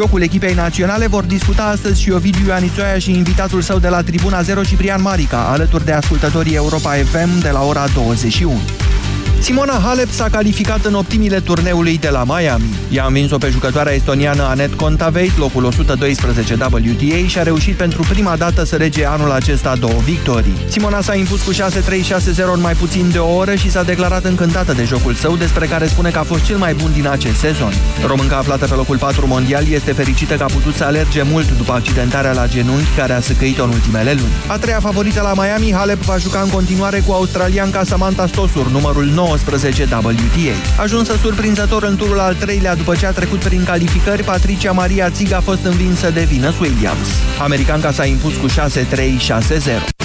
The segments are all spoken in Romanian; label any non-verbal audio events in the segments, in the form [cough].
jocul echipei naționale vor discuta astăzi și Ovidiu Ioanițoia și invitatul său de la Tribuna 0, Ciprian Marica, alături de ascultătorii Europa FM de la ora 21. Simona Halep s-a calificat în optimile turneului de la Miami. Ea a învins-o pe jucătoarea estoniană Anet Kontaveit, locul 112 WTA și a reușit pentru prima dată să rege anul acesta două victorii. Simona s-a impus cu 6-3-6-0 în mai puțin de o oră și s-a declarat încântată de jocul său, despre care spune că a fost cel mai bun din acest sezon. Românca aflată pe locul 4 mondial este fericită că a putut să alerge mult după accidentarea la genunchi care a săcăit-o în ultimele luni. A treia favorită la Miami, Halep va juca în continuare cu australianca Samantha Stosur, numărul 9 19 WTA. Ajunsă surprinzător în turul al treilea după ce a trecut prin calificări, Patricia Maria Țig a fost învinsă de Venus Williams. Americanca s-a impus cu 6-3-6-0.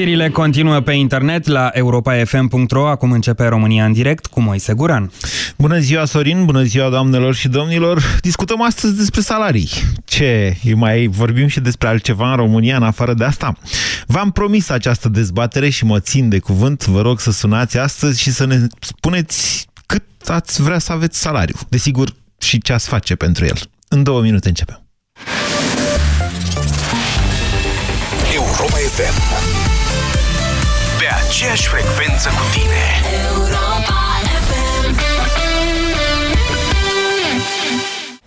Știrile continuă pe internet la europafm.ro. Acum începe România în direct cu Moise Guran. Bună ziua, Sorin! Bună ziua, doamnelor și domnilor! Discutăm astăzi despre salarii. Ce? Mai vorbim și despre altceva în România în afară de asta? V-am promis această dezbatere și mă țin de cuvânt. Vă rog să sunați astăzi și să ne spuneți cât ați vrea să aveți salariu. Desigur, și ce ați face pentru el. În două minute începem. Europa FM aceeași frecvență cu tine. Europa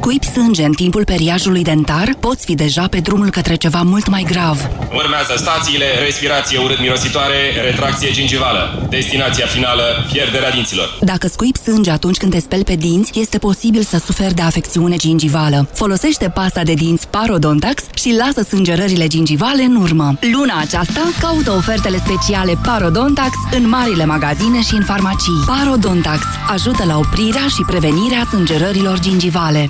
Scuipi sânge în timpul periajului dentar? Poți fi deja pe drumul către ceva mult mai grav. Urmează stațiile, respirație urât-mirositoare, retracție gingivală. Destinația finală, pierderea dinților. Dacă scuipi sânge atunci când te speli pe dinți, este posibil să suferi de afecțiune gingivală. Folosește pasta de dinți Parodontax și lasă sângerările gingivale în urmă. Luna aceasta, caută ofertele speciale Parodontax în marile magazine și în farmacii. Parodontax ajută la oprirea și prevenirea sângerărilor gingivale.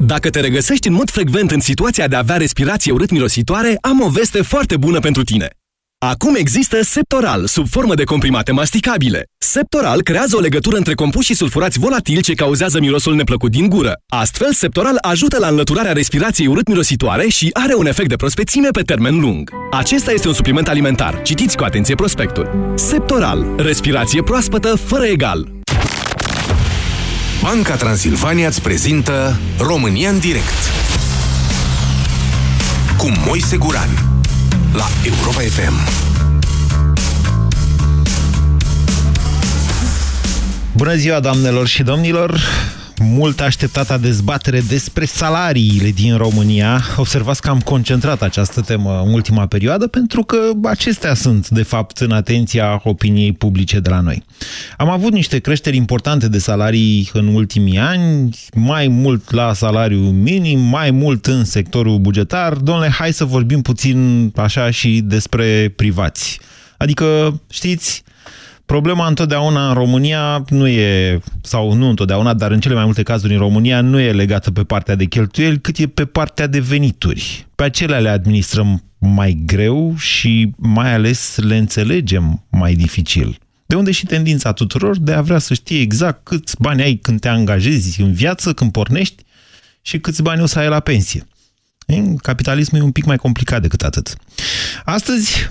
dacă te regăsești în mod frecvent în situația de a avea respirație urât-mirositoare, am o veste foarte bună pentru tine. Acum există Septoral, sub formă de comprimate masticabile. Septoral creează o legătură între compuși sulfurați volatili ce cauzează mirosul neplăcut din gură. Astfel, Septoral ajută la înlăturarea respirației urât-mirositoare și are un efect de prospețime pe termen lung. Acesta este un supliment alimentar. Citiți cu atenție prospectul. Septoral. Respirație proaspătă fără egal. Banca Transilvania îți prezintă România în direct cu Moise Guran la Europa FM. Bună ziua, doamnelor și domnilor! Mult așteptata dezbatere despre salariile din România. Observați că am concentrat această temă în ultima perioadă pentru că acestea sunt, de fapt, în atenția opiniei publice de la noi. Am avut niște creșteri importante de salarii în ultimii ani, mai mult la salariu minim, mai mult în sectorul bugetar. Domnule, hai să vorbim puțin așa și despre privați. Adică, știți, Problema întotdeauna în România nu e, sau nu întotdeauna, dar în cele mai multe cazuri în România nu e legată pe partea de cheltuieli, cât e pe partea de venituri. Pe acelea le administrăm mai greu și mai ales le înțelegem mai dificil. De unde și tendința tuturor de a vrea să știe exact câți bani ai când te angajezi în viață, când pornești și câți bani o să ai la pensie. Capitalismul e un pic mai complicat decât atât. Astăzi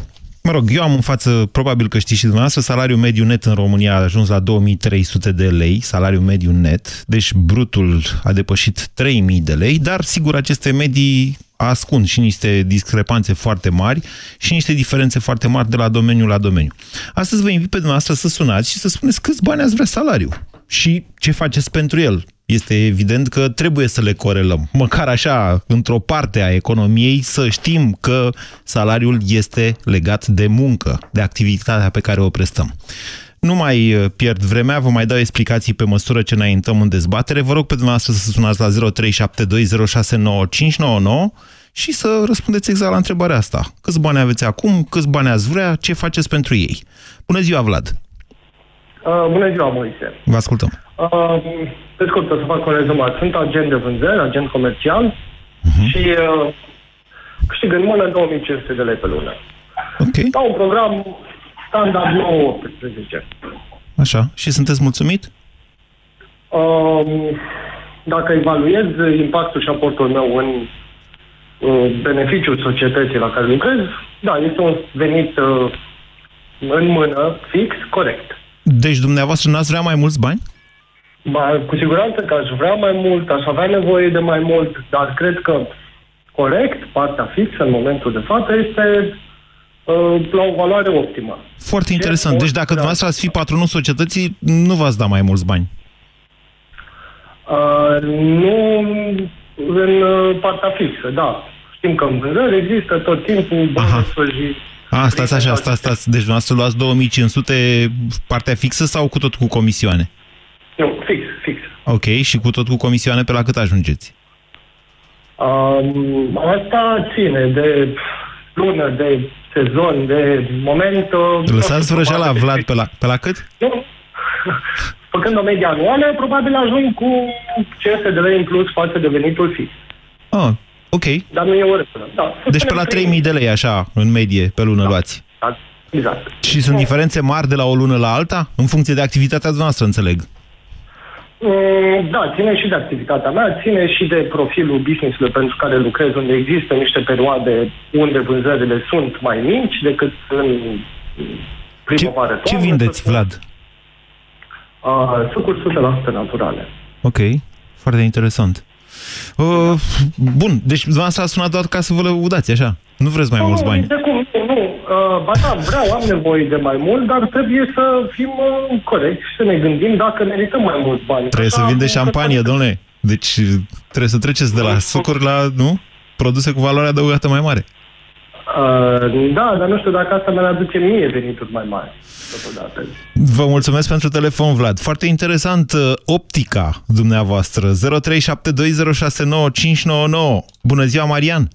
Mă rog, eu am în față, probabil că știți și dumneavoastră, salariul mediu net în România a ajuns la 2300 de lei, salariul mediu net, deci brutul a depășit 3000 de lei, dar sigur aceste medii ascund și niște discrepanțe foarte mari și niște diferențe foarte mari de la domeniu la domeniu. Astăzi vă invit pe dumneavoastră să sunați și să spuneți câți bani ați vrea salariu și ce faceți pentru el. Este evident că trebuie să le corelăm. Măcar așa, într-o parte a economiei, să știm că salariul este legat de muncă, de activitatea pe care o prestăm. Nu mai uh, pierd vremea, vă mai dau explicații pe măsură ce înaintăm în dezbatere. Vă rog pe dumneavoastră să sunați la 0372069599 și să răspundeți exact la întrebarea asta. Câți bani aveți acum, câți bani ați vrea, ce faceți pentru ei? Bună ziua, Vlad! Uh, bună ziua, Moise! Vă ascultăm! Uh, pe scurt, o să fac un rezumat. Sunt agent de vânzări, agent comercial uh-huh. și uh, câștig în mână 2500 de lei pe lună. Ok. La un program standard 9-18. Așa. Și sunteți mulțumit? Uh, dacă evaluez impactul și aportul meu în uh, beneficiul societății la care lucrez, da, este un venit uh, în mână, fix, corect. Deci dumneavoastră n-ați vrea mai mulți bani? Ba, cu siguranță că aș vrea mai mult, aș avea nevoie de mai mult, dar cred că corect, partea fixă în momentul de față este uh, la o valoare optimă. Foarte interesant. Deci dacă dumneavoastră ați fi patronul societății, nu v-ați da mai mulți bani. Uh, nu în uh, partea fixă, da. Știm că în vânzări există tot timpul bonusuri A, stați așa, stați, stați. Deci dumneavoastră luați 2500 partea fixă sau cu tot cu comisioane? Nu, fix, fix. Ok, și cu tot cu comisioane pe la cât ajungeți? Um, asta ține de lună, de sezon, de moment... uh, Lăsați vrăjeala, Vlad, pe la, pe la cât? Nu. Făcând o medie anuală, probabil ajung cu 500 de lei în plus față de venitul fix. Ah, ok. Dar nu e o regulă. Da, să Deci pe la spunem 3000 de lei, așa, în medie, pe lună luați. Da, exact. Și sunt diferențe mari de la o lună la alta? În funcție de activitatea noastră, înțeleg. Mm, Da, ține și de activitatea mea, ține și de profilul business-ului pentru care lucrez, unde există niște perioade unde vânzările sunt mai mici decât în primăvară. Ce vindeți, Vlad? Uh, sucuri 100% naturale. Ok, foarte interesant. Uh, bun, deci dumneavoastră a sunat doar ca să vă lăudați, așa? Nu vreți mai mulți Nu, bani? de cum, nu, nu. Uh, ba da, vreau, am nevoie de mai mult, dar trebuie să fim uh, corecți și să ne gândim dacă merităm mai mulți bani. Trebuie să Așa, vinde nu șampanie, domnule. Deci trebuie să treceți de la sucuri la, nu? Produse cu valoare adăugată mai mare. Uh, da, dar nu știu dacă asta mi-ar aduce mie venituri mai mari. Totodată. Vă mulțumesc pentru telefon, Vlad. Foarte interesant uh, optica dumneavoastră. 0372069599. Bună ziua, Marian.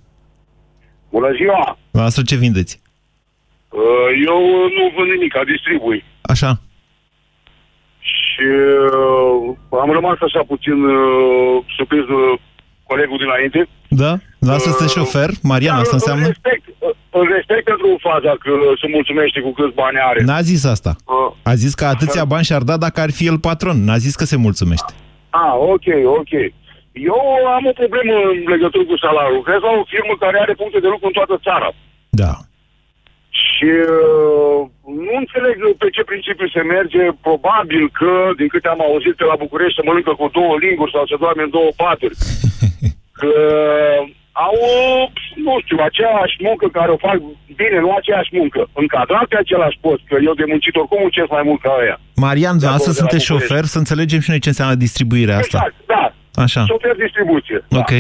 Bună ziua! Dumneavoastră ce vindeți? Uh, Eu nu vând nimic, distribui. Așa. Și uh, am rămas așa puțin uh, surprins de colegul dinainte. Da? Dumneavoastră sunteți șofer? Marian, asta înseamnă? Îl respect, uh, îl respect pentru faza că se mulțumește cu câți bani are. N-a zis asta. Uh, A zis că atâția bani și-ar da dacă ar fi el patron. N-a zis că se mulțumește. Ah, ok, ok. Eu am o problemă în legătură cu salariul. Lucrez la o firmă care are puncte de lucru în toată țara. Da. Și uh, nu înțeleg pe ce principiu se merge. Probabil că, din câte am auzit pe la București, se mănâncă cu două linguri sau se doarme în două paturi. [laughs] Că au, nu știu, aceeași muncă care o fac bine, nu aceeași muncă. Încadrat pe același post, că eu de muncit oricum muncesc mai mult ca ăia. Marian, De dumneavoastră acolo, de la sunteți București. șofer, să înțelegem și noi ce înseamnă distribuirea asta. Exact, da. Așa. Șofer distribuție. Ok.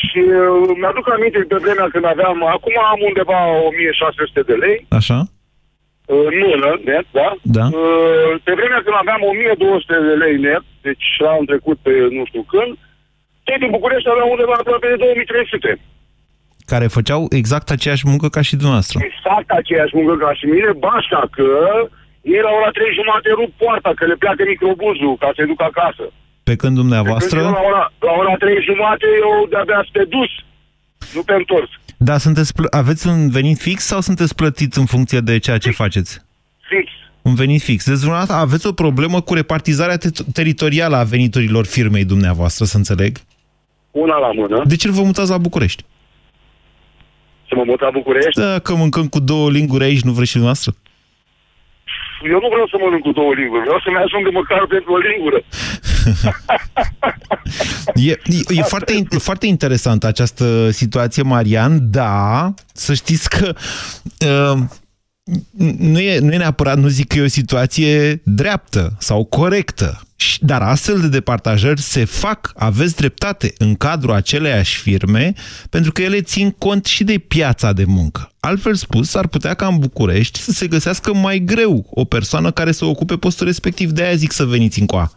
Și uh, mi-aduc aminte de vremea când aveam, acum am undeva 1600 de lei, Așa? uh, în mână, net, da? Da. Uh, Pe vremea când aveam 1200 de lei net, deci am trecut pe nu știu când, cei din București aveau undeva aproape de 2300. Care făceau exact aceeași muncă ca și dumneavoastră. Exact aceeași muncă ca și mine, basta că ei la ora 3 jumate rup poarta, că le pleacă microbuzul ca să duc acasă. Pe când dumneavoastră... Când eu la ora, la ora 3 jumate eu de-abia sunt pe dus, nu pe întors. Da, sunteți pl- aveți un venit fix sau sunteți plătiți în funcție de ceea ce faceți? Fix. Un venit fix. Deci, dumneavoastră, aveți o problemă cu repartizarea te- teritorială a veniturilor firmei dumneavoastră, să înțeleg? Una la mână. De ce nu vă mutați la București? Să mă mut la București? Da, că mâncăm cu două linguri aici, nu vreți și dumneavoastră? Eu nu vreau să mănânc cu două linguri, vreau să-mi ajungă măcar pentru o lingură. [laughs] E, e, e, foarte, e foarte interesantă această situație, Marian, da, să știți că uh, nu e, nu e neapărat, nu zic că e o situație dreaptă sau corectă, dar astfel de departajări se fac, aveți dreptate, în cadrul aceleiași firme, pentru că ele țin cont și de piața de muncă. Altfel spus, ar putea ca în București să se găsească mai greu o persoană care să ocupe postul respectiv. De aia zic să veniți în coa.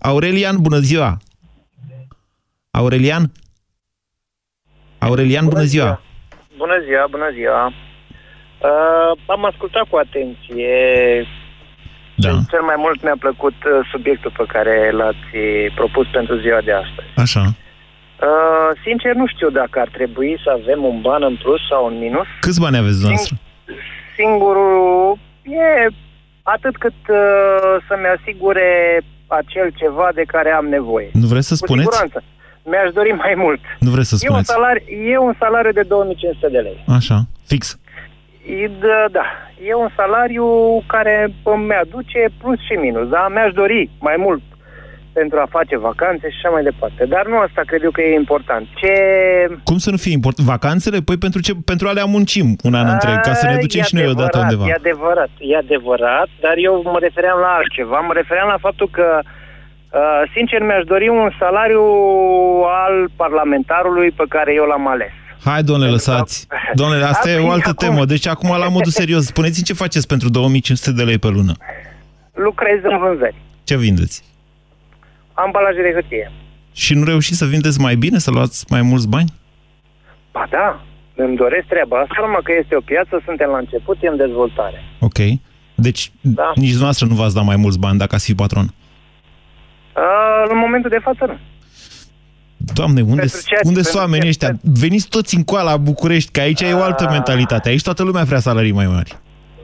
Aurelian, bună ziua! Aurelian? Aurelian, bună, bună ziua! ziua! Bună ziua, bună ziua! Uh, am ascultat cu atenție da. Cel mai mult mi-a plăcut uh, subiectul pe care l-ați propus pentru ziua de astăzi. Așa. Uh, sincer, nu știu dacă ar trebui să avem un ban în plus sau un minus. Câți bani aveți dumneavoastră? Singurul e atât cât uh, să-mi asigure acel ceva de care am nevoie. Nu vreți să Cu spuneți? Siguranță. Mi-aș dori mai mult. Nu vreți să spuneți? E un salariu, e un salariu de 2500 de lei. Așa, fix. Da, da, e un salariu care îmi aduce plus și minus, da? Mi-aș dori mai mult pentru a face vacanțe și așa mai departe. Dar nu asta cred eu că e important. Ce... Cum să nu fie important? Vacanțele? Păi pentru, ce? pentru a le amuncim un an a, întreg, ca să ne ducem și noi odată undeva. E adevărat, e adevărat, dar eu mă refeream la altceva. Mă refeream la faptul că Uh, sincer, mi-aș dori un salariu al parlamentarului pe care eu l-am ales. Hai, domnule, lăsați. Domnule, asta e o altă acum... temă. Deci acum, la modul serios, spuneți-mi ce faceți pentru 2500 de lei pe lună. Lucrez în vânzări. Ce vindeți? Ambalaje de hârtie. Și nu reușiți să vindeți mai bine, să luați mai mulți bani? Ba da, îmi doresc treaba asta, numai că este o piață, suntem la început, e în dezvoltare. Ok. Deci da. nici dumneavoastră nu v-ați dat mai mulți bani dacă ați fi patron? Uh, în momentul de față nu. Doamne, unde, unde sunt oamenii ăștia? Veniți toți în coala București, că aici e o altă mentalitate. Aici toată lumea vrea salarii mai mari.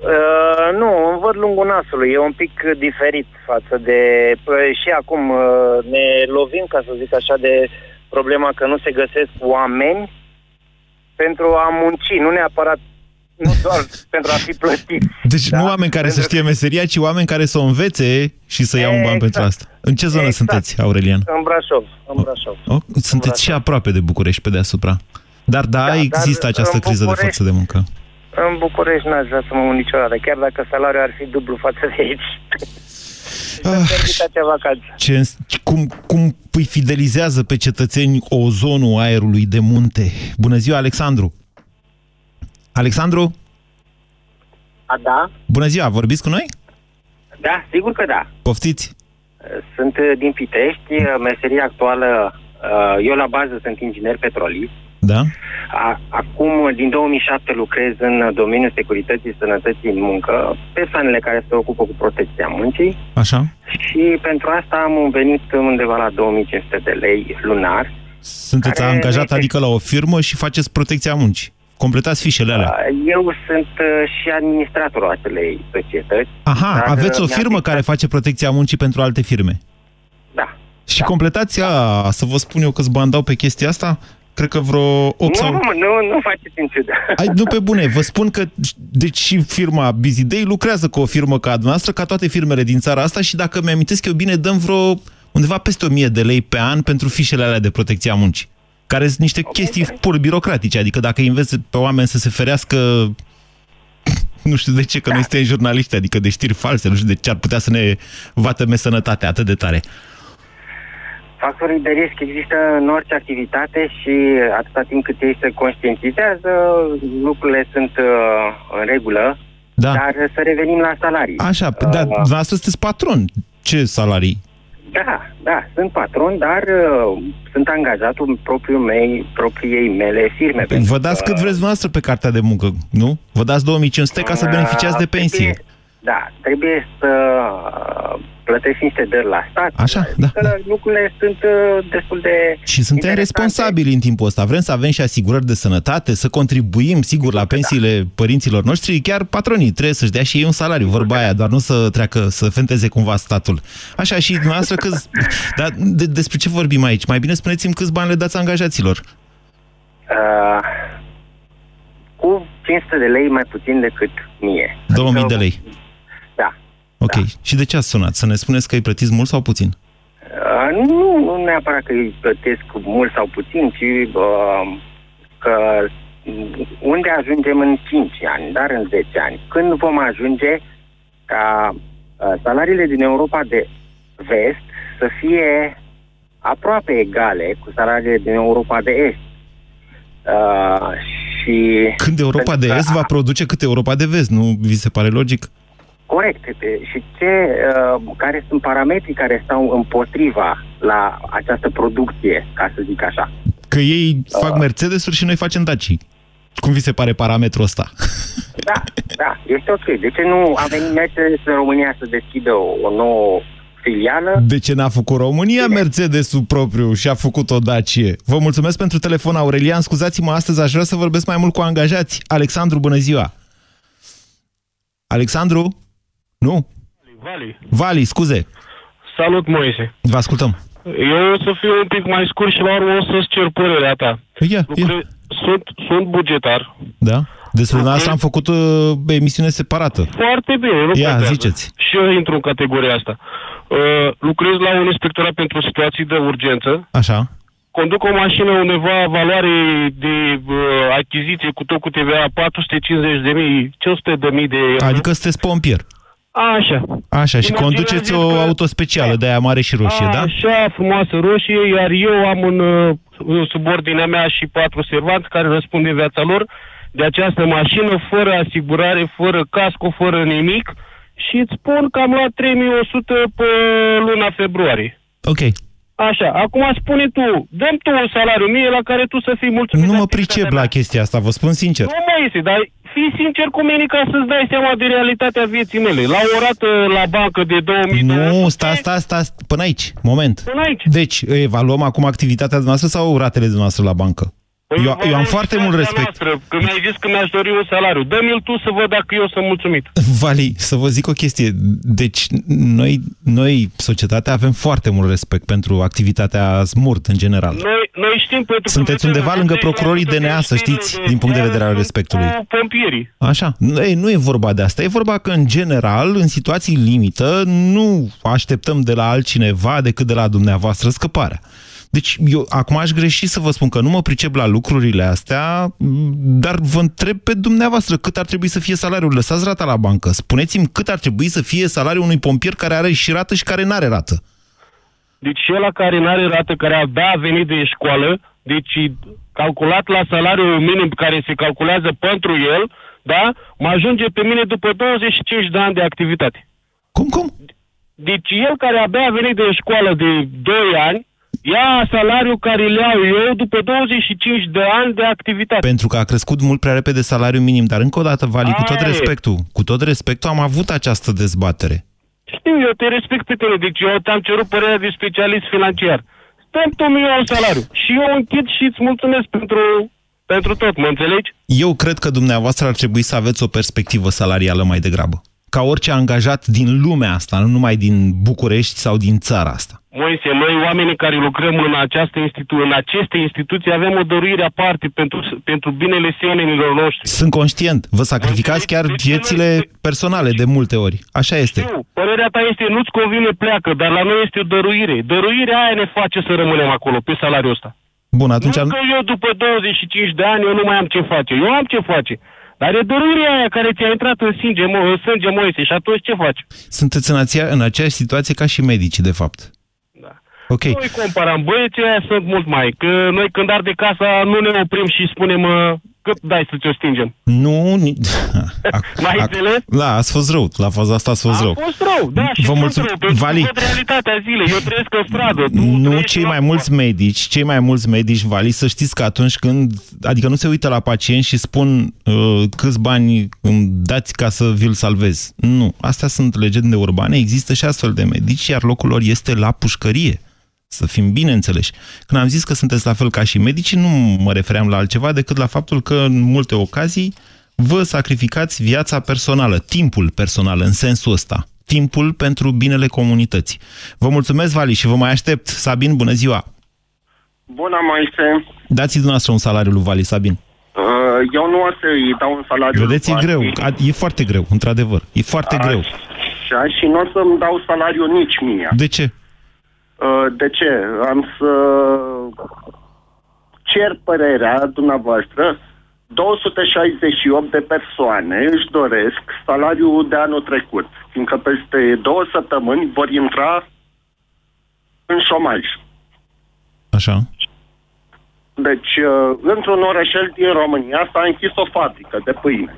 Uh, nu, îmi văd lungul nasului. E un pic diferit față de... Uh, și acum uh, ne lovim, ca să zic așa, de problema că nu se găsesc oameni pentru a munci, nu neapărat nu doar pentru a fi plătit. Deci da? nu oameni care pentru... să știe meseria, ci oameni care să o învețe și să ia un ban pentru asta. În ce zonă exact. sunteți, Aurelian? În Brașov. În Brașov. O, o, sunteți în Brașov. și aproape de București, pe deasupra. Dar da, da există dar această criză de forță de muncă. În București n-aș vrea să mă niciodată, chiar dacă salariul ar fi dublu față de aici. Ah, ce, cum, cum îi fidelizează pe cetățeni ozonul aerului de munte? Bună ziua, Alexandru! Alexandru? A, da. Bună ziua, vorbiți cu noi? Da, sigur că da. Poftiți? Sunt uh, din Pitești, uh, meseria actuală, uh, eu la bază sunt inginer petrolist. Da. Acum, din 2007, lucrez în domeniul securității și sănătății în muncă, persoanele care se ocupă cu protecția muncii. Așa. Și pentru asta am venit undeva la 2500 de lei lunar. Sunteți angajat, adică la o firmă și faceți protecția muncii? Completați fișele alea. Eu sunt uh, și administratorul acelei societăți. Aha, aveți o firmă care face protecția muncii pentru alte firme? Da. Și da. completați a, să vă spun eu că-ți bandau pe chestia asta? Cred că vreo 8 nu, sau... Nu, nu, nu faceți în ciudă. Ai, nu pe bune, vă spun că deci și firma Busy Day lucrează cu o firmă ca noastră, ca toate firmele din țara asta și dacă mi-amintesc eu bine, dăm vreo undeva peste 1000 de lei pe an pentru fișele alea de protecție a muncii care sunt niște okay. chestii pur birocratice. Adică dacă investi pe oameni să se ferească nu știu de ce, că da. noi suntem jurnaliști, adică de știri false, nu știu de ce ar putea să ne vatăme sănătatea atât de tare. Factorii de risc există în orice activitate și atâta timp cât ei se conștientizează, lucrurile sunt uh, în regulă, da. dar să revenim la salarii. Așa, uh, dar dumneavoastră sunteți patron. Ce salarii? Da, da, sunt patron, dar uh, sunt angajatul propriul mei, propriei mele firme. Vă dați că... cât vreți noastră pe cartea de muncă, nu? Vă dați 2500 ca să uh, beneficiați de pensie. Trebuie, da, trebuie să plătești niște dări la stat. Așa, da, da. Lucrurile sunt uh, destul de Și suntem responsabili în timpul ăsta. Vrem să avem și asigurări de sănătate, să contribuim, sigur, la pensiile da. părinților noștri. Chiar patronii trebuie să-și dea și ei un salariu, vorba aia, doar nu să treacă, să fenteze cumva statul. Așa și dumneavoastră, că... [laughs] Dar de, despre ce vorbim aici? Mai bine spuneți-mi câți bani le dați angajaților. Uh, cu 500 de lei mai puțin decât mie. 2000 adică, de lei. Ok. Da. Și de ce ați sunat? Să ne spuneți că îi plătiți mult sau puțin? Uh, nu, nu neapărat că îi plătesc mult sau puțin, ci uh, că unde ajungem în 5 ani, dar în 10 ani? Când vom ajunge ca uh, salariile din Europa de vest să fie aproape egale cu salariile din Europa de est? Uh, și Când Europa de Est va produce cât Europa de Vest, nu vi se pare logic? Corect. Și ce, uh, care sunt parametrii care stau împotriva la această producție, ca să zic așa? Că ei uh. fac Mercedes-uri și noi facem Daci. Cum vi se pare parametrul ăsta? Da, da, este ok. De ce nu a venit Mercedes în România să deschidă o, o nouă filială? De ce n-a făcut România Bine. Mercedes-ul propriu și a făcut o Dacie? Vă mulțumesc pentru telefon, Aurelian. Scuzați-mă, astăzi aș vrea să vorbesc mai mult cu angajați. Alexandru, bună ziua! Alexandru? Nu? Vali. Vali, scuze. Salut, Moise. Vă ascultăm. Eu o să fiu un pic mai scurt și la urmă o să-ți cer părerea ta. Ia, Lucre... ia. Sunt, sunt bugetar. Da? Despre okay. asta am făcut uh, emisiune separată. Foarte bine, nu Ia, ziceți. Și eu intru în categoria asta. Uh, lucrez la un inspectorat pentru situații de urgență. Așa. Conduc o mașină undeva valoare de uh, achiziție cu tot cu TVA 450 de mii, 500 de mii de euro. Adică sunteți pompier. Așa. Așa, și conduceți o că... auto specială de aia mare și roșie, A, da? Așa, frumoasă roșie, iar eu am un uh, subordinea mea și patru servanți care răspund de viața lor de această mașină, fără asigurare, fără casco, fără nimic și îți spun că am luat 3100 pe luna februarie. Ok. Așa, acum spune tu, dăm tu un salariu mie la care tu să fii mulțumit. Nu mă pricep la chestia asta, vă spun sincer. Nu mai este, dar fii sincer cu mine ca să-ți dai seama de realitatea vieții mele. La o rată la bancă de 2000 Nu, sta, sta, sta, până aici, moment. Până aici. Deci, evaluăm acum activitatea noastră sau ratele noastre la bancă? Păi eu, eu am foarte mult respect. Noastră, că mi-ai zis că mi-aș dori un salariu. Dă-mi-l tu să văd dacă eu sunt mulțumit. Vali, să vă zic o chestie. Deci, noi, noi, societatea, avem foarte mult respect pentru activitatea SMURT în general. Noi, noi știm pentru Sunteți undeva lângă procurorii DNA, să știți, de, din punct de vedere al respectului. Cu pompierii. Așa. Ei, nu e vorba de asta. E vorba că, în general, în situații limită, nu așteptăm de la altcineva decât de la dumneavoastră scăparea. Deci eu acum aș greși să vă spun că nu mă pricep la lucrurile astea, dar vă întreb pe dumneavoastră cât ar trebui să fie salariul. Lăsați rata la bancă. Spuneți-mi cât ar trebui să fie salariul unui pompier care are și rată și care n-are rată. Deci ăla care n-are rată, care abia a venit de școală, deci calculat la salariul minim care se calculează pentru el, da, mă ajunge pe mine după 25 de ani de activitate. Cum, cum? Deci el care abia a venit de școală de 2 ani, ia salariul care îl iau eu după 25 de ani de activitate. Pentru că a crescut mult prea repede salariul minim, dar încă o dată, Vali, cu tot respectul, cu tot respectul am avut această dezbatere. Știu, eu te respect pe tine, deci eu te-am cerut părerea de specialist financiar. Stăm tu mi un salariu și eu închid și îți mulțumesc pentru, pentru tot, mă înțelegi? Eu cred că dumneavoastră ar trebui să aveți o perspectivă salarială mai degrabă ca orice angajat din lumea asta, nu numai din București sau din țara asta. Moise, noi oamenii care lucrăm în, această institu- în aceste instituții avem o dăruire aparte pentru, pentru binele semenilor noștri. Sunt conștient. Vă sacrificați chiar viețile personale de multe ori. Așa este. Nu, părerea ta este nu-ți convine pleacă, dar la noi este o dăruire. Dăruirea aia ne face să rămânem acolo, pe salariul ăsta. Bun, atunci... Nu că eu după 25 de ani eu nu mai am ce face. Eu am ce face. Dar e dăruirea aia care ți-a intrat în sânge, în sânge Moise și atunci ce faci? Sunteți în, ația, în aceeași situație ca și medicii, de fapt. Da. Ok. Noi comparăm, băieții aia sunt mult mai, că noi când arde casa nu ne oprim și spunem cât dai să ți-o stingem? Nu... [laughs] Mai înțeles? Da, ați fost rău. La faza asta ați fost a rău. A fost rău, da, și Vă mulțumesc. Vali. Văd realitatea zilei. Eu trăiesc în stradă. Tu nu cei mai mulți medici, cei mai mulți medici, Vali, să știți că atunci când... Adică nu se uită la pacient și spun uh, câți bani îmi dați ca să vi-l salvez. Nu. Astea sunt legende urbane. Există și astfel de medici, iar locul lor este la pușcărie. Să fim bine înțeleși. Când am zis că sunteți la fel ca și medicii, nu mă refeream la altceva decât la faptul că în multe ocazii vă sacrificați viața personală, timpul personal în sensul ăsta. Timpul pentru binele comunității. Vă mulțumesc, Vali, și vă mai aștept. Sabin, bună ziua! Bună, Moise! Dați-i dumneavoastră un salariu lui Vali, Sabin. Uh, eu nu o să-i dau un salariu Vedeți, e greu. E foarte greu, într-adevăr. E foarte A, greu. Așa, și nu o să-mi dau salariu nici mie. De ce? Uh, de ce? Am să cer părerea dumneavoastră 268 de persoane își doresc salariul de anul trecut, fiindcă peste două săptămâni vor intra în șomaj. Așa. Deci, uh, într-un orășel din România s-a închis o fabrică de pâine.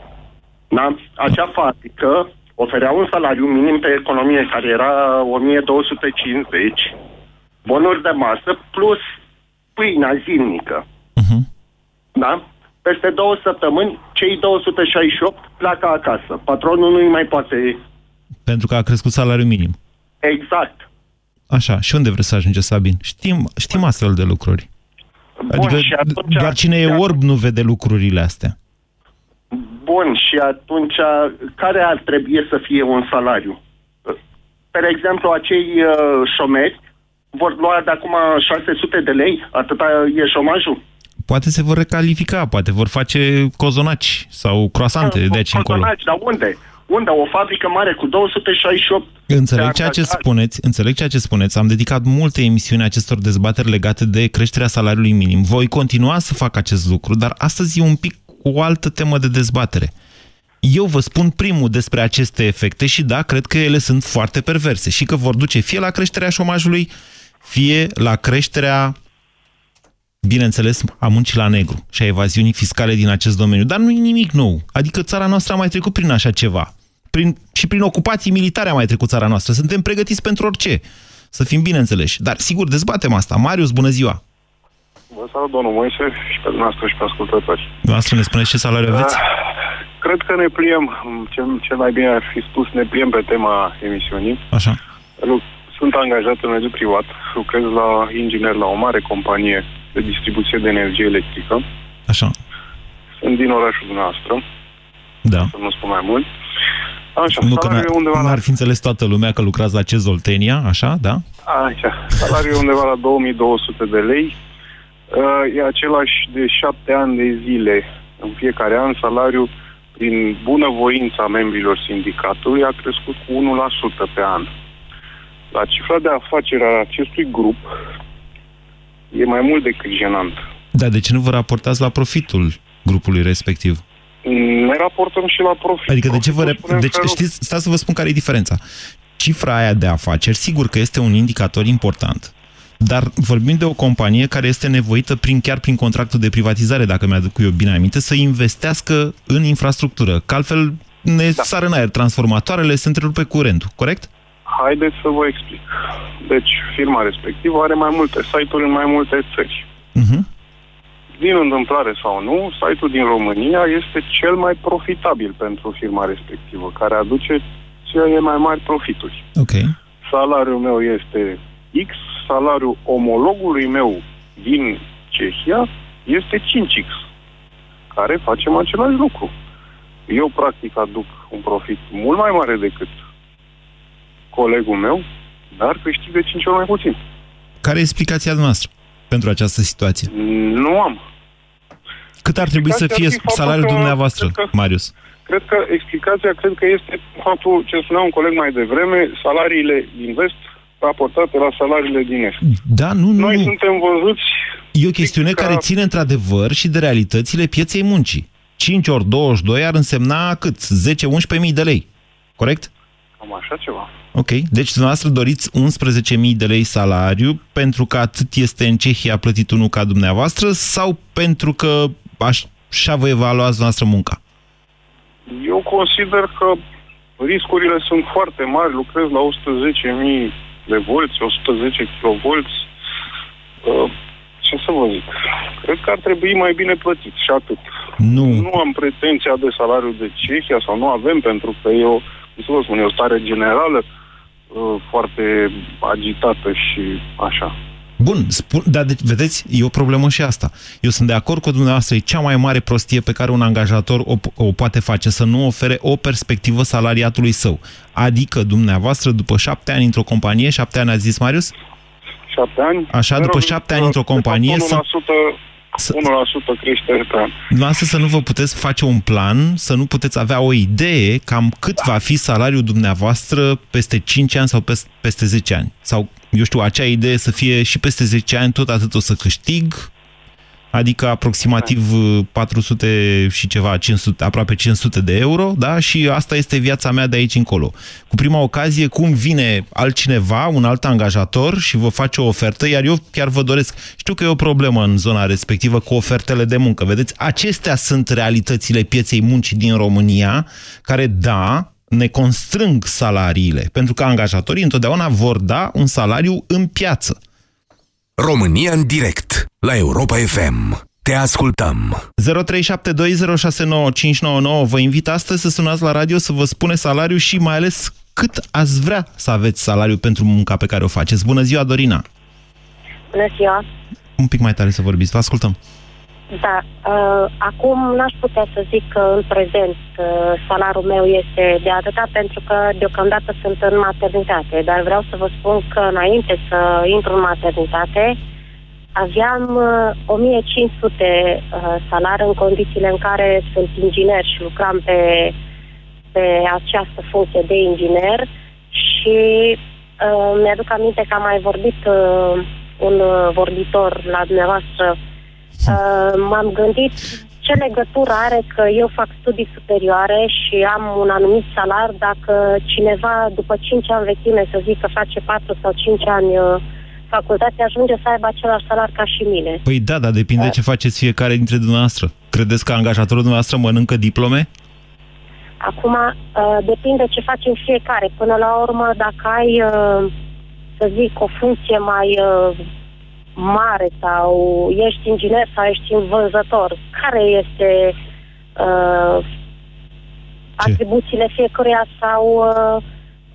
Da? Acea fabrică oferea un salariu minim pe economie care era 1250, bonuri de masă plus pâinea zilnică. Uh-huh. Da? Peste două săptămâni, cei 268 pleacă acasă. Patronul nu-i mai poate... Pentru că a crescut salariul minim. Exact. Așa, și unde vreți să ajungeți, Sabin? Știm, știm astfel de lucruri. Bun, adică și atunci, doar cine e orb nu vede lucrurile astea. Bun, și atunci care ar trebui să fie un salariu? Per exemplu, acei uh, șomeri vor lua de acum 600 de lei? Atâta e șomajul? Poate se vor recalifica, poate vor face cozonaci sau croasante de aici încolo. Cozonaci, dar unde? Unde? O fabrică mare cu 268 Înțeleg ceea ce spuneți, înțeleg ceea ce spuneți. Am dedicat multe emisiuni acestor dezbateri legate de creșterea salariului minim. Voi continua să fac acest lucru, dar astăzi e un pic o altă temă de dezbatere. Eu vă spun primul despre aceste efecte și da, cred că ele sunt foarte perverse și că vor duce fie la creșterea șomajului, fie la creșterea, bineînțeles, a muncii la negru și a evaziunii fiscale din acest domeniu. Dar nu e nimic nou. Adică țara noastră a mai trecut prin așa ceva. Prin, și prin ocupații militare a mai trecut țara noastră. Suntem pregătiți pentru orice. Să fim bineînțeleși. Dar sigur, dezbatem asta. Marius, bună ziua! Vă salut, domnul Moise, și pe dumneavoastră și pe ascultători. Dumneavoastră ne spuneți ce salariu aveți? Uh, cred că ne pliem, cel, cel mai bine ar fi spus, ne pliem pe tema emisiunii. Așa. Sunt angajat în mediul privat, lucrez la inginer la o mare companie de distribuție de energie electrică. Așa. Sunt din orașul dumneavoastră. Da. Să nu spun mai mult. Așa, nu că n-ar, undeva la... fi înțeles toată lumea că lucrați la ce Zoltenia, așa, da? Așa, salariul undeva la 2200 de lei, Uh, e același de șapte ani de zile. În fiecare an, salariul, prin bunăvoința membrilor sindicatului, a crescut cu 1% pe an. La cifra de afacere a acestui grup e mai mult decât jenant. Da, de ce nu vă raportați la profitul grupului respectiv? Ne raportăm și la profit. Adică de ce vă... Rep- deci, știți, stați să vă spun care e diferența. Cifra aia de afaceri, sigur că este un indicator important. Dar vorbim de o companie care este nevoită prin, chiar prin contractul de privatizare, dacă mi-aduc eu bine aminte, să investească în infrastructură. Că altfel ne da. sar în aer transformatoarele, se întrerupe curentul, corect? Haideți să vă explic. Deci, firma respectivă are mai multe site-uri în mai multe țări. Uh-huh. Din întâmplare sau nu, site-ul din România este cel mai profitabil pentru firma respectivă, care aduce cele mai mari profituri. Ok. Salariul meu este X, salariul omologului meu din Cehia este 5X, care facem același lucru. Eu, practic, aduc un profit mult mai mare decât colegul meu, dar câștig de 5 ori mai puțin. Care e explicația noastră pentru această situație? Nu am. Cât ar trebui să fie salariul că, dumneavoastră, că, Marius? Cred că explicația cred că este faptul ce spunea un coleg mai devreme, salariile din vest raportate la salariile din Est. Da, nu, nu. Noi suntem văzuți... E o chestiune ca... care ține într-adevăr și de realitățile pieței muncii. 5 ori 22 ar însemna cât? 10-11 mii de lei. Corect? Cam așa ceva. Ok. Deci dumneavoastră doriți 11.000 de lei salariu pentru că atât este în Cehia plătit unul ca dumneavoastră sau pentru că așa vă evaluați noastră munca? Eu consider că riscurile sunt foarte mari. Lucrez la 110.000 de volți, 110 kV. Uh, ce să vă zic? Cred că ar trebui mai bine plătit și atât. Nu. Nu am pretenția de salariu de Cehia sau nu avem pentru că eu, cum să vă spun, e o stare generală uh, foarte agitată și așa. Bun, spun, dar de, vedeți, e o problemă și asta. Eu sunt de acord cu dumneavoastră, e cea mai mare prostie pe care un angajator o, o poate face, să nu ofere o perspectivă salariatului său. Adică dumneavoastră, după șapte ani într-o companie, șapte ani a zis Marius? Șapte ani? Așa, după șapte ani într-o companie... 1%, să... 1% creștere pe an. Dumneavoastră să nu vă puteți face un plan, să nu puteți avea o idee cam cât da. va fi salariul dumneavoastră peste 5 ani sau peste 10 ani. Sau eu știu, acea idee să fie și peste 10 ani tot atât o să câștig, adică aproximativ 400 și ceva, 500, aproape 500 de euro, da? Și asta este viața mea de aici încolo. Cu prima ocazie, cum vine altcineva, un alt angajator și vă face o ofertă, iar eu chiar vă doresc, știu că e o problemă în zona respectivă cu ofertele de muncă, vedeți? Acestea sunt realitățile pieței muncii din România, care, da, ne constrâng salariile, pentru că angajatorii întotdeauna vor da un salariu în piață. România în direct la Europa FM. Te ascultăm. 0372069599. Vă invit astăzi să sunați la radio să vă spune salariu și mai ales cât ați vrea să aveți salariu pentru munca pe care o faceți. Bună ziua, Dorina! Bună ziua! Un pic mai tare să vorbiți, vă ascultăm. Da, uh, acum n-aș putea să zic că în prezent uh, salariul meu este de atâta pentru că deocamdată sunt în maternitate, dar vreau să vă spun că înainte să intru în maternitate aveam uh, 1500 uh, salari în condițiile în care sunt inginer și lucram pe, pe această funcție de inginer și uh, mi-aduc aminte că am mai vorbit uh, un uh, vorbitor la dumneavoastră Uh, m-am gândit ce legătură are că eu fac studii superioare și am un anumit salar dacă cineva după 5 ani vechime, să zic că face 4 sau 5 ani uh, facultate, ajunge să aibă același salar ca și mine. Păi da, dar depinde uh. ce faceți fiecare dintre dumneavoastră. Credeți că angajatorul dumneavoastră mănâncă diplome? Acum, uh, depinde ce facem fiecare. Până la urmă, dacă ai, uh, să zic, o funcție mai uh, mare sau ești inginer sau ești vânzător, care este uh, atribuțiile fiecăruia sau... Uh,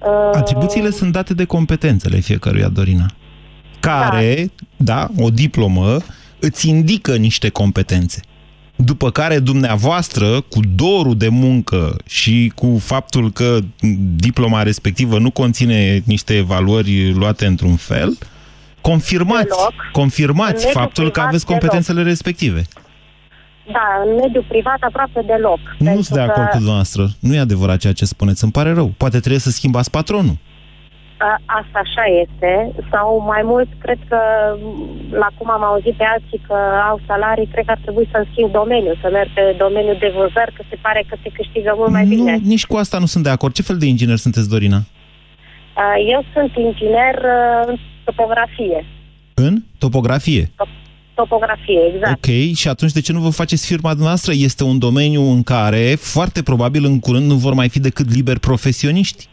uh, Atribuțiile sunt date de competențele fiecăruia, Dorina. Care, da, da o diplomă, îți indică niște competențe. După care dumneavoastră, cu dorul de muncă și cu faptul că diploma respectivă nu conține niște valori luate într-un fel, uh, confirmați, deloc. confirmați faptul că aveți competențele deloc. respective. Da, în mediul privat aproape deloc. Nu sunt de acord că... cu dumneavoastră. Nu e adevărat ceea ce spuneți. Îmi pare rău. Poate trebuie să schimbați patronul. A, asta așa este. Sau mai mult, cred că, la cum am auzit pe alții că au salarii, cred că ar trebui să schimb domeniul, să merg pe domeniul de vânzări, că se pare că se câștigă mult mai nu, bine. Nici cu asta nu sunt de acord. Ce fel de inginer sunteți, Dorina? Eu sunt inginer topografie. În topografie? Topografie, exact. Ok, și atunci de ce nu vă faceți firma noastră? Este un domeniu în care, foarte probabil, în curând nu vor mai fi decât liberi profesioniști.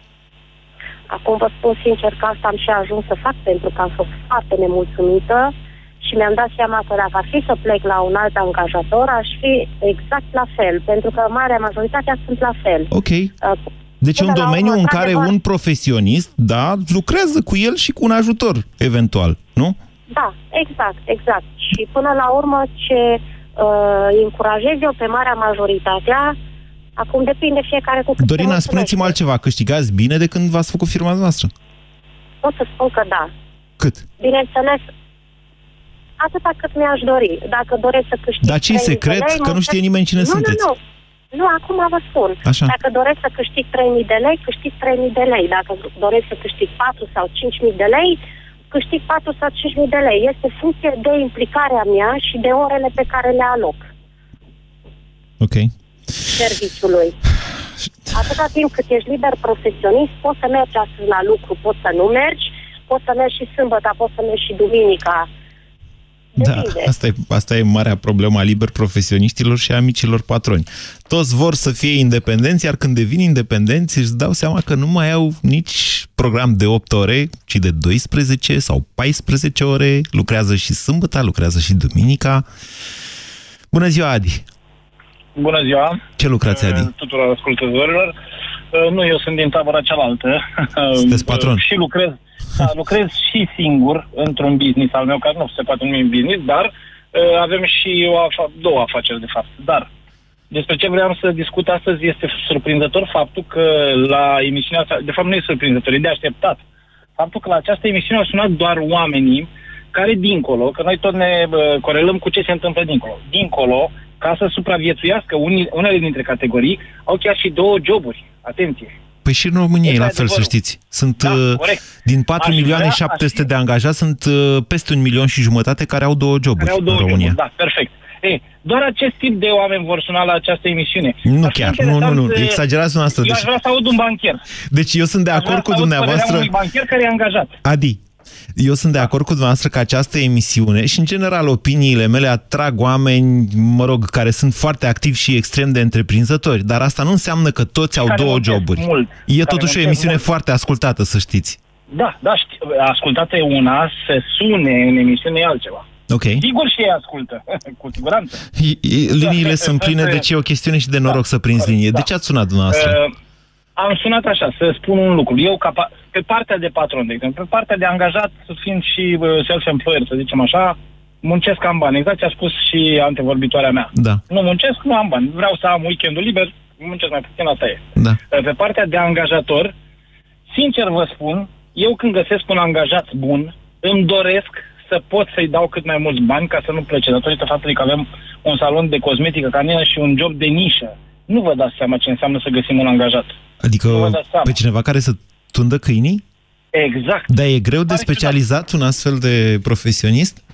Acum vă spun sincer că asta am și ajuns să fac pentru că am fost foarte nemulțumită și mi-am dat seama că dacă ar fi să plec la un alt angajator, aș fi exact la fel, pentru că marea majoritatea sunt la fel. Ok. Uh, deci e un domeniu în care un profesionist, da, lucrează cu el și cu un ajutor, eventual, nu? Da, exact, exact. Și până la urmă ce uh, încurajez eu pe marea majoritatea, acum depinde fiecare cu cât Dorina, spuneți-mi altceva, câștigați bine de când v-ați făcut firma noastră? Pot să spun că da. Cât? Bineînțeles, atâta cât mi-aș dori. Dacă doresc să câștig Dar ce secret? Lei, că nu știe nimeni cine nu, sunteți. Nu, nu, nu, acum vă spun. Așa. Dacă doresc să câștig 3.000 de lei, câștig 3.000 de lei. Dacă doresc să câștig 4 sau 5.000 de lei, câștig 4 sau 5.000 de lei. Este funcție de implicarea mea și de orele pe care le aloc. Ok. Serviciului. [sighs] Atâta timp cât ești liber profesionist, poți să mergi astăzi la lucru, poți să nu mergi, poți să mergi și sâmbătă, poți să mergi și duminica da, asta e, asta e marea problemă a liber profesioniștilor și a micilor patroni. Toți vor să fie independenți, iar când devin independenți își dau seama că nu mai au nici program de 8 ore, ci de 12 sau 14 ore, lucrează și sâmbătă, lucrează și duminica. Bună ziua, Adi! Bună ziua! Ce lucrați, Adi? Tuturor ascultătorilor. Nu, eu sunt din tabăra cealaltă. Sunteți [laughs] patron? și lucrez da, lucrez și singur într-un business al meu, care nu se poate numi business, dar uh, avem și o afa- două afaceri, de fapt. Dar despre ce vreau să discut astăzi este surprinzător faptul că la emisiunea asta, de fapt nu e surprinzător, e de așteptat, faptul că la această emisiune au sunat doar oamenii care dincolo, că noi tot ne uh, corelăm cu ce se întâmplă dincolo, dincolo, ca să supraviețuiască unii, unele dintre categorii, au chiar și două joburi. Atenție! Păi Păi și în România e la fel, să știți. Sunt Da, uh, corect. din 4 Aș milioane vrea- 700 aș- de angajați, sunt uh, peste un milion și jumătate care au două joburi care au două în România. joburi. Da, perfect. Ei, doar acest tip de oameni vor suna la această emisiune. Nu Ar fi chiar, nu, nu, interesant, nu, eh, exagerați dumneavoastră. Eu aș Deci, vrea să aud un bancher. deci eu sunt de Aș vrea acord cu să aud părerea dumneavoastră. unui bancher care e angajat. Adi, eu sunt de acord cu dumneavoastră că această emisiune și, în general, opiniile mele atrag oameni, mă rog, care sunt foarte activi și extrem de întreprinzători, dar asta nu înseamnă că toți au Care două muncesc joburi. mult. E Care totuși o muncesc emisiune mult. foarte ascultată, să știți. Da, da, ști, ascultată e una, se sune în emisiune e altceva. Ok. Sigur și ei ascultă, [laughs] cu siguranță. I- i- Liniile sunt pline, deci e o chestiune și de noroc să prinzi linie. De ce ați sunat dumneavoastră? Uh, am sunat așa, să spun un lucru. Eu, ca pa- pe partea de patron, de exemplu, pe partea de angajat, fiind și uh, self-employer, să zicem așa, muncesc am bani. Exact ce a spus și antevorbitoarea mea. Da, Nu muncesc, nu am bani. Vreau să am weekendul liber, muncesc mai puțin, asta e. da. Uh, Pe partea de angajator, sincer vă spun, eu când găsesc un angajat bun, îmi doresc să pot să-i dau cât mai mulți bani ca să nu plece, datorită faptului că avem un salon de cosmetică canină și un job de nișă. Nu vă dați seama ce înseamnă să găsim un angajat. Adică Nu vă dați seama. pe cineva care să tundă câinii? Exact. Dar e greu de specializat un astfel de profesionist?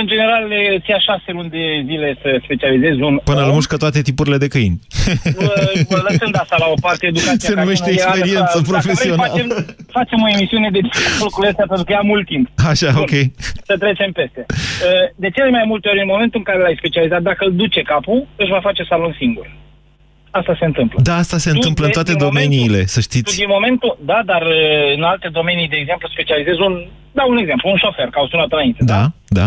În general, ți ia șase luni de zile să specializezi un Până îl om. mușcă toate tipurile de câini. Vă- vă Lăsând asta la o parte, [laughs] educația Se numește canină e altă- experiență dacă vrei, profesională. Facem, facem o emisiune de [laughs] lucrurile astea pentru că ia mult timp. Așa, Bun. ok. Să trecem peste. Uh, De cele mai multe ori, în momentul în care l-ai specializat, dacă îl duce capul, își va face salon singur. Asta se întâmplă. Da, asta se Tu, întâmplă în de- toate din domeniile, momentul- să Tu, știți. din momentul, da, dar uh, în alte domenii, de exemplu, specializezi un, da, un exemplu, un șofer, că au sunat înainte. Da, da,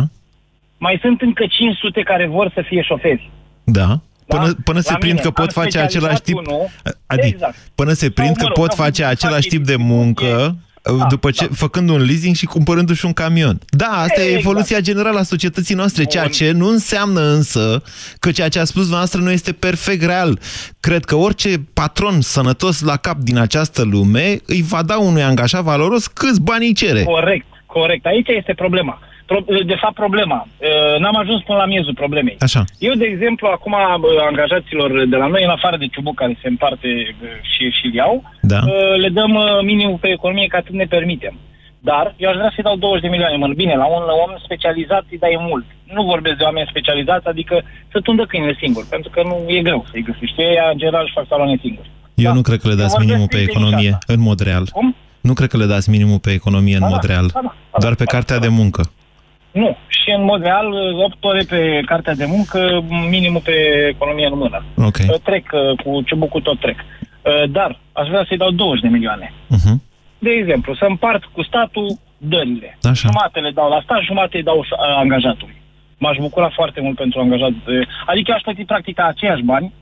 Mai sunt încă 500 care vor să fie șoferi. da. Până, până se La prind mine, că pot am face specializat același tip... unul. Adică, Exact. până se prind Sau, că mă rog, pot că face fac același tip de distribuție. muncă Da, după ce, făcând un leasing și cumpărându-și un camion. Da, asta e Exact. evoluția generală a societății noastre, ceea ce nu înseamnă însă că ceea ce a spus noastră nu este perfect real. Cred că orice patron sănătos la cap din această lume îi va da unui angajat valoros câți bani îi cere. Corect, corect. Aici este problema. Pro- De fapt, problema. Uh, N-am ajuns până la miezul problemei. Așa. Eu, de exemplu, acum bă, angajaților de la noi, în afară de ciubuc care se împarte bă, și și iau, Da. uh, le dăm uh, minimul pe economie ca atât ne permitem. Dar eu aș vrea să-i dau 20 de milioane. Mă, bine, la un om specializat îi dai mult. Nu vorbesc de oameni specializați, adică să tundă câinele singur, pentru că nu e greu să-i găsești. Ei, în general, își fac saloane singuri. Eu nu cred că le Eu dați vorbesc minimul pe strict de economie, nișa în mod real. Cum? Nu cred că le dați minimul pe economie în Da, mod da, real. da, da, Doar pe cartea de muncă. Nu. Și în mod real, 8 ore pe cartea de muncă, minimul pe economie în mână. Ok. Uh, Trec uh, cu ciubucul tot trec. Uh, Dar aș vrea să-i dau 20 de milioane. Uh-huh. De exemplu, să împart cu statul dările. Așa. Jumate le dau la stat, jumate îi dau uh, angajatului. M-aș bucura foarte mult pentru angajat. Uh, Adică eu aș plăti practic aceiași bani,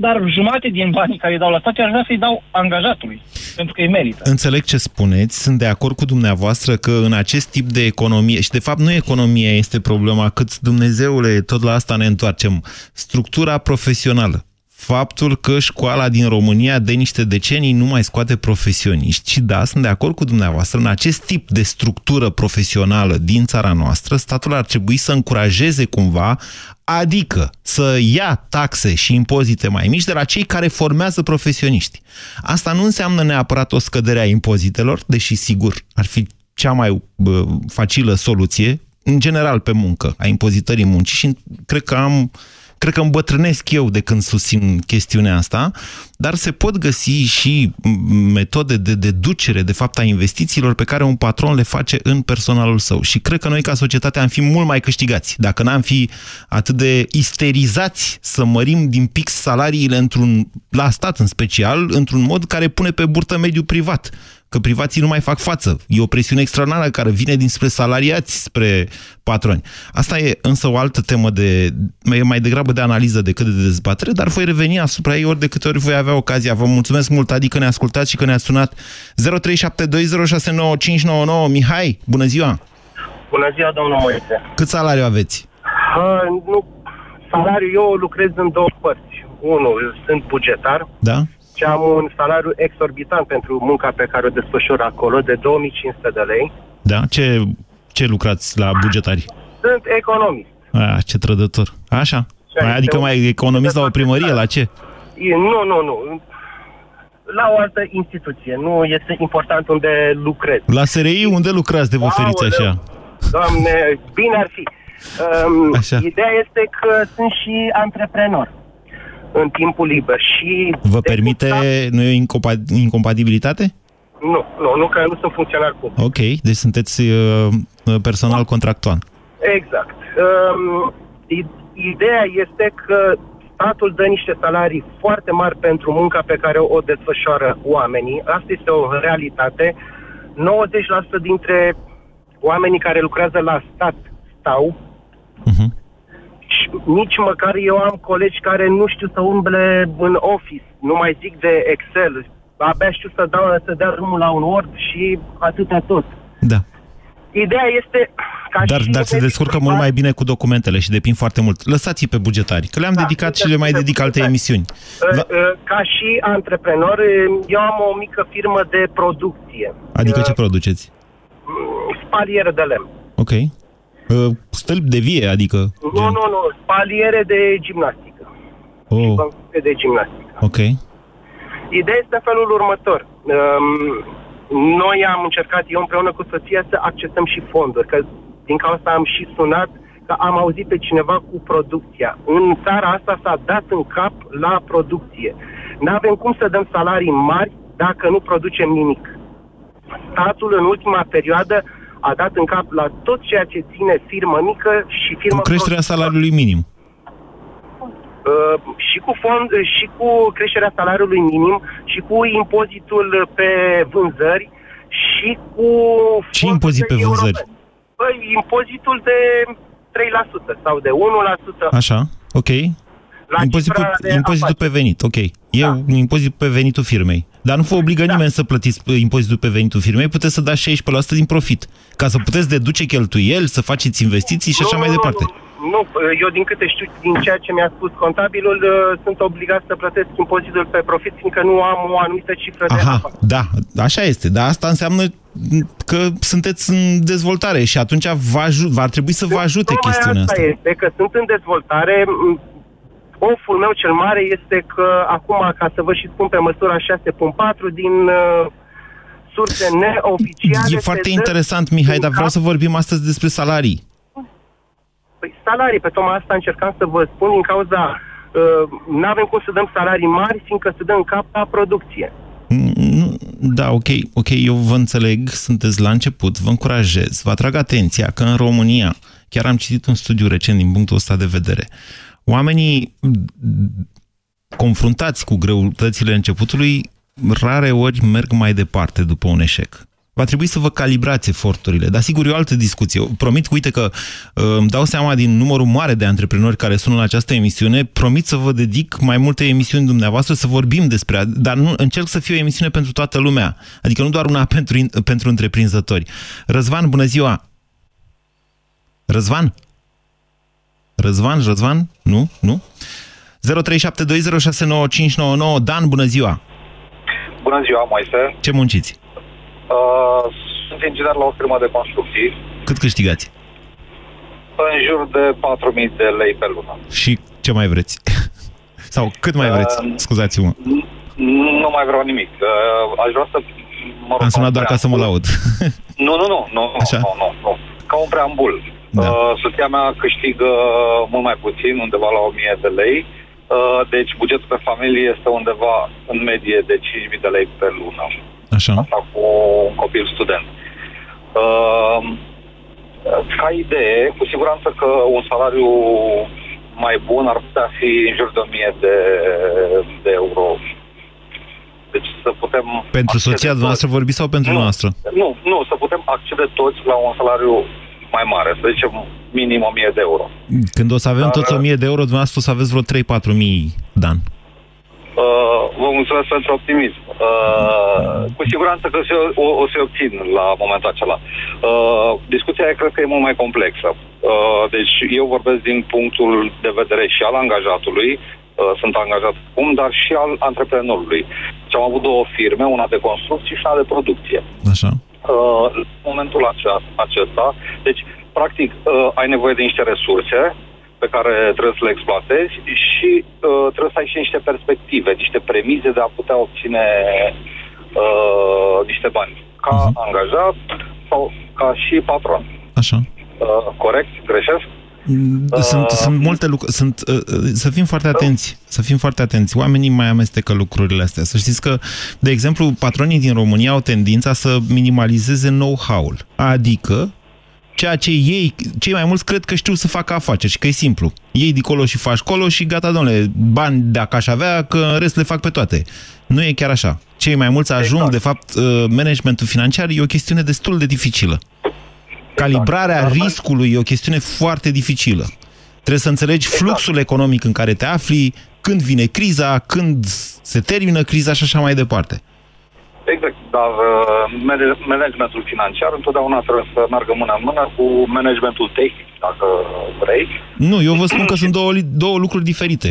dar jumate din banii care îi dau la stat, eu aș vrea să-i dau angajatului. Pentru că îi merită. Înțeleg ce spuneți, sunt de acord cu dumneavoastră că în acest tip de economie, și de fapt nu economia este problema, cât Dumnezeule, tot la asta ne întoarcem, structura profesională. Faptul că școala din România de niște decenii nu mai scoate profesioniști. Și da, sunt de acord cu dumneavoastră, în acest tip de structură profesională din țara noastră, statul ar trebui să încurajeze cumva, adică să ia taxe și impozite mai mici de la cei care formează profesioniști. Asta nu înseamnă neapărat o scădere a impozitelor, deși sigur ar fi cea mai bă, facilă soluție, în general pe muncă, a impozitării muncii și cred că am cred că îmbătrânesc eu de când susțin chestiunea asta, dar se pot găsi și metode de deducere, de fapt, a investițiilor pe care un patron le face în personalul său. Și cred că noi, ca societate, am fi mult mai câștigați. Dacă n-am fi atât de isterizați să mărim din pix salariile într-un, la stat în special, într-un mod care pune pe burtă mediul privat că privații nu mai fac față. E o presiune extraordinară care vine dinspre salariați spre patroni. Asta e însă o altă temă de, e mai degrabă de analiză decât de dezbatere, dar voi reveni asupra ei ori de câte ori voi avea ocazia. Vă mulțumesc mult, adică ne ascultați și că ne-ați sunat 0372069599. Mihai, bună ziua! Bună ziua, domnul Moise. Cât salariu aveți? Uh, nu, salariul, eu lucrez în două părți. Unul, sunt bugetar Da? și am un salariu exorbitant pentru munca pe care o desfășur acolo, de 2500 de lei. Da? Ce, ce lucrați la bugetari? Sunt economist. A, ce trădător. Așa? Ce Mai, adică este mai economist la o primărie, la ce? E, nu, nu, nu. la o altă instituție. Nu este important unde lucrez. La SRI unde lucrați de vă feriți așa? Doamne, bine ar fi. Um, Așa. Ideea este că sunt și antreprenor în timpul liber și... Vă permite, nu e o incompa- incompatibilitate? Nu, nu, nu, că nu sunt funcționar public. Ok, deci sunteți uh, personal contractual. Exact. Um, i- ideea este că statul dă niște salarii foarte mari pentru munca pe care o desfășoară oamenii. Asta este o realitate. 90% dintre oamenii care lucrează la stat stau. Și nici măcar eu am colegi care nu știu să umble în office, nu mai zic de Excel. Abia știu să, dau, să dea drumul la un Word și atâta tot. Da. Ideea este ca Dar, și dar se descurcă mult mai bine cu documentele și depind foarte mult. Lăsați-i pe bugetari, că le-am dedicat și le mai dedic alte emisiuni. Uh, uh, Ca și antreprenor, uh, eu am o mică firmă de producție. Adică ce produceți? Spaliere de lemn. Ok. Uh, Stâlpi de vie, adică... Nu, nu, nu. Spaliere de gimnastică. Oh, Băncuțe de gimnastică. ok. Ideea este în felul următor. Um, noi am încercat, eu împreună cu soția, să accesăm și fonduri, că din cauza asta am și sunat, că am auzit pe cineva cu producția. În țara asta s-a dat în cap la producție. Nu avem cum să dăm salarii mari dacă nu producem nimic. Statul în ultima perioadă a dat în cap la tot ceea ce ține firmă mică și firmă Cu creșterea salariului minim. Uh, și cu fond, și cu creșterea salariului minim, și cu impozitul pe vânzări, și cu... Ce impozit pe vânzări? Păi, impozitul de 3% sau de 1%. Așa, ok. La Impozitul, cifra de impozitul pe venit, ok. E da. un impozit pe venitul firmei. Dar nu vă obligă da. nimeni să plătiți uh, impozitul pe venitul firmei, puteți să dați 16% din profit. Ca să puteți deduce cheltuieli, să faceți investiții și așa mai departe. Nu, eu din câte știu, din ceea ce mi-a spus contabilul, uh, sunt obligat să plătesc impozitul pe profit, fiindcă nu am o anumită cifră de Aha, afaceri. da, așa este. Dar asta înseamnă că sunteți în dezvoltare și atunci va, aju- va trebui să vă ajute Tocmai chestiunea asta asta. este, că sunt în dezvoltare. M, Oful meu cel mare este că acum, ca să vă și spun pe măsura 6.4, din uh, surse neoficiale... E se foarte dă interesant, Mihai, în dar vreau cap- să vorbim astăzi despre salarii. Păi salarii, pe tocmai asta încercam să vă spun din cauza... Uh, nu avem cum să dăm salarii mari, fiindcă se dă în cap la producție. Mm, nu- Da, ok, ok, eu vă înțeleg, sunteți la început, vă încurajez, vă atrag atenția că în România, chiar am citit un studiu recent din punctul ăsta de vedere, oamenii mm, confruntați cu greutățile începutului, rare ori merg mai departe după un eșec. Va trebui să vă calibrați eforturile, dar sigur e o altă discuție. Promit, uite că uh, îmi dau seama din numărul mare de antreprenori care sună la această emisiune, promit să vă dedic mai multe emisiuni dumneavoastră să vorbim despre, a- dar nu, încerc să fie o emisiune pentru toată lumea, adică nu doar una [laughs] pentru, in- pentru întreprinzători. Răzvan, bună ziua! Răzvan? Răzvan, Răzvan? Nu? Nu? 0372069599 Dan, bună ziua! Bună ziua, Moise. Ce munciți? Uh, sunt inginer la o firmă de construcții. Cât câștigați? În jur de 4.000 de lei pe lună. Și ce mai vreți? [laughs] Sau cât mai vreți? Uh, Scuzați-mă. Nu mai vreau nimic. Uh, aș vrea să... Mă rog, Am sunat ca un doar ca să mă laud. [laughs] Nu, nu, nu, nu, Așa. nu, nu, nu. Ca un preambul. Da. Uh, soția mea câștigă mult mai puțin, undeva la 1000 de lei. Uh, deci bugetul pe familie este undeva în medie de 5000 de lei pe lună. Așa. Asta cu un copil student. Uh, ca idee, cu siguranță că un salariu mai bun ar putea fi în jur de 1000 de, de euro. Deci să putem... Pentru accede soția toți- dumneavoastră vorbiți sau pentru noastră? Nu, nu, să putem accede toți la un salariu mai mare, să zicem minim 1000 de euro. Când o să avem Dar- toți 1000 de euro, dumneavoastră o să aveți vreo 3-4 mii, Dan. Uh, vă mulțumesc pentru optimism. Uh, cu siguranță că se, o, o să obțin la momentul acela. Uh, discuția cred că e mult mai complexă. Uh, deci eu vorbesc din punctul de vedere și al angajatului, uh, sunt angajat acum, dar și al antreprenorului. Deci am avut două firme, una de construcții și una de producție. Așa. Uh, în momentul acea, acesta, deci, practic, uh, ai nevoie de niște resurse, pe care trebuie să le exploatezi și uh, trebuie să ai și niște perspective, niște premize de a putea obține uh, niște bani ca uh-huh. angajat sau ca și patron. Așa. Uh, corect? Greșesc? Sunt, uh, sunt multe lucruri. Sunt, uh, uh, să fim foarte atenți. Să fim foarte atenți. Oamenii mai amestecă lucrurile astea. Să știți că, de exemplu, patronii din România au tendința să minimalizeze know-how-ul. Adică, ceea ce ei, cei mai mulți cred că știu să facă afaceri și că e simplu. Ei de colo și faci colo și gata, domnule, bani dacă aș avea, că în rest le fac pe toate. Nu e chiar așa. Cei mai mulți ajung, exact. de fapt, uh, managementul financiar e o chestiune destul de dificilă. Calibrarea exact. riscului e o chestiune foarte dificilă. Trebuie să înțelegi exact. fluxul economic în care te afli, când vine criza, când se termină criza și așa mai departe. Exact, dar uh, managementul financiar întotdeauna trebuie să meargă mână în mână cu managementul tehnic, dacă vrei. Nu, eu vă spun că sunt două, două lucruri diferite.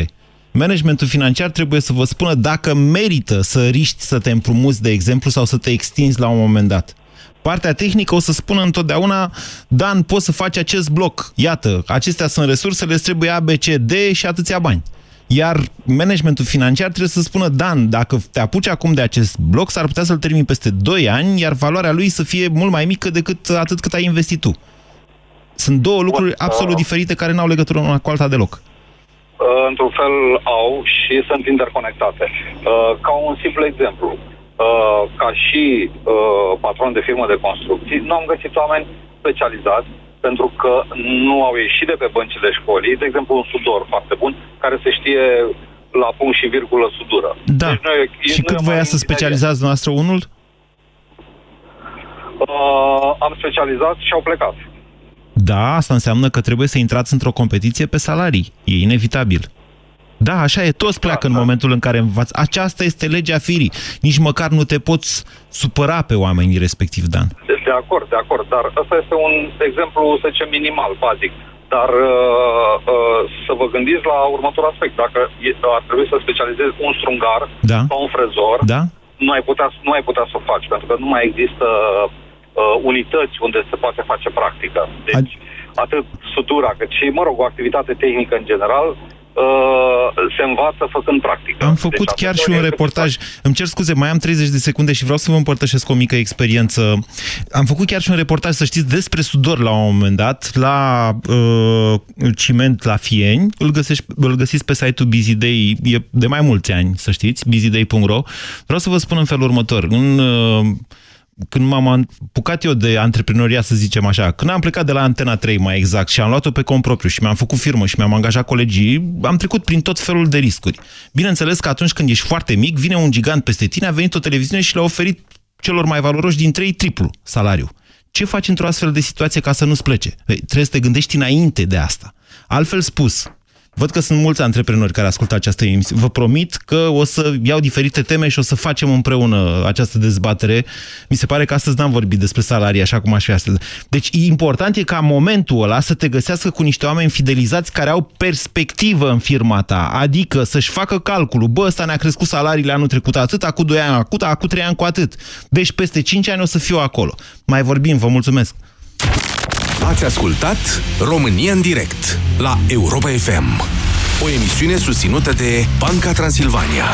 Managementul financiar trebuie să vă spună dacă merită să riști să te împrumuți, de exemplu, sau să te extinzi la un moment dat. Partea tehnică o să spună întotdeauna, Dan, poți să faci acest bloc. Iată, acestea sunt resursele, îți trebuie A, B, C, D și atâția bani. Iar managementul financiar trebuie să spună, Dan, dacă te apuci acum de acest bloc, s-ar putea să-l termini peste 2 ani, iar valoarea lui să fie mult mai mică decât atât cât ai investit tu. Sunt două lucruri absolut diferite care n-au legătură una cu alta deloc. Uh, într-un fel au și sunt interconectate. Uh, ca un simplu exemplu, uh, ca și uh, patron de firmă de construcții, nu am găsit oameni specializați pentru că nu au ieșit de pe băncile școlii, de exemplu un sudor foarte bun, care se știe la punct și virgulă sudură. Da. Deci noi, și cât voia să specializați noastră unul? Uh, am specializat și au plecat. Da, asta înseamnă că trebuie să intrați într-o competiție pe salarii. E inevitabil. Da, așa e, toți pleacă da, în da. momentul în care învați. Aceasta este legea firii. Nici măcar nu te poți supăra pe oamenii respectiv, Dan. De acord, de acord, dar ăsta este un exemplu, să zicem, minimal, bazic. Dar uh, uh, să vă gândiți la următorul aspect. Dacă e, ar trebui să specializezi un strungar da. sau un frezor, da. nu, ai putea, nu ai putea să o faci, pentru că nu mai există uh, unități unde se poate face practică. Deci, A... atât sutura, cât și, mă rog, o activitate tehnică în general, Uh, se învață făcând practică. Am făcut deci, chiar și un reportaj. Îmi cer scuze, mai am 30 de secunde și vreau să vă împărtășesc o mică experiență. Am făcut chiar și un reportaj, să știți, despre sudor la un moment dat, la uh, ciment la Fieni. Îl, găsești, îl găsiți pe site-ul BusyDay, e de mai mulți ani, să știți, busyday.ro. Vreau să vă spun în felul următor. În... Uh, când m-am apucat eu de antreprenoria, să zicem așa, când am plecat de la Antena 3 mai exact și am luat-o pe cont propriu și mi-am făcut firmă și mi-am angajat colegii, am trecut prin tot felul de riscuri. Bineînțeles că atunci când ești foarte mic, vine un gigant peste tine, a venit o televiziune și le-a oferit celor mai valoroși dintre ei triplu salariu. Ce faci într-o astfel de situație ca să nu-ți plece? Trebuie să te gândești înainte de asta. Altfel spus, Văd că sunt mulți antreprenori care ascultă această emisiune. Vă promit că o să iau diferite teme și o să facem împreună această dezbatere. Mi se pare că astăzi n-am vorbit despre salarii așa cum aș fi astăzi. Deci important e ca momentul ăla să te găsească cu niște oameni fidelizați care au perspectivă în firma ta. Adică să-și facă calculul. Bă, ăsta ne-a crescut salariile anul trecut atât, acum 2 ani, acum, acum 3 ani cu atât. Deci peste 5 ani o să fiu acolo. Mai vorbim, vă mulțumesc. Ați ascultat România în direct la Europa FM, o emisiune susținută de Banca Transilvania.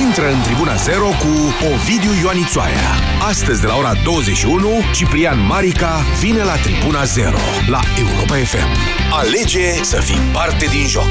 Intră în Tribuna Zero cu Ovidiu Ioanițoaia. Astăzi de la ora 21, Ciprian Marica vine la Tribuna Zero la Europa FM. Alege să fii parte din joc.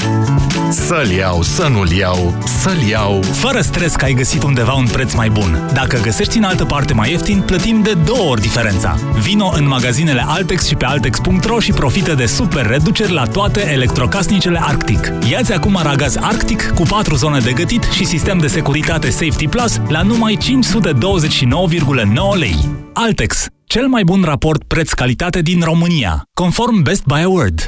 Să-l iau, să nu-l iau, să-l iau... Fără stres că ai găsit undeva un preț mai bun. Dacă găsești în altă parte mai ieftin, plătim de două ori diferența. Vino în magazinele Altex și pe Altex.ro și profită de super reduceri la toate electrocasnicele Arctic. Iați acum aragaz Arctic cu 4 zone de gătit și sistem de securitate Safety Plus la numai 529,9 lei. Altex. Cel mai bun raport preț-calitate din România, conform Best Buy Award.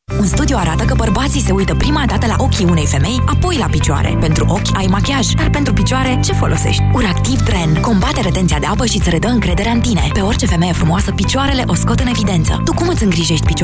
Un studiu arată că bărbații se uită prima dată la ochii unei femei, apoi la picioare. Pentru ochi ai machiaj, dar pentru picioare ce folosești? Uractiv Tren combate retenția de apă și îți redă încrederea în tine. Pe orice femeie frumoasă, picioarele o scot în evidență. Tu cum îți îngrijești picioarele?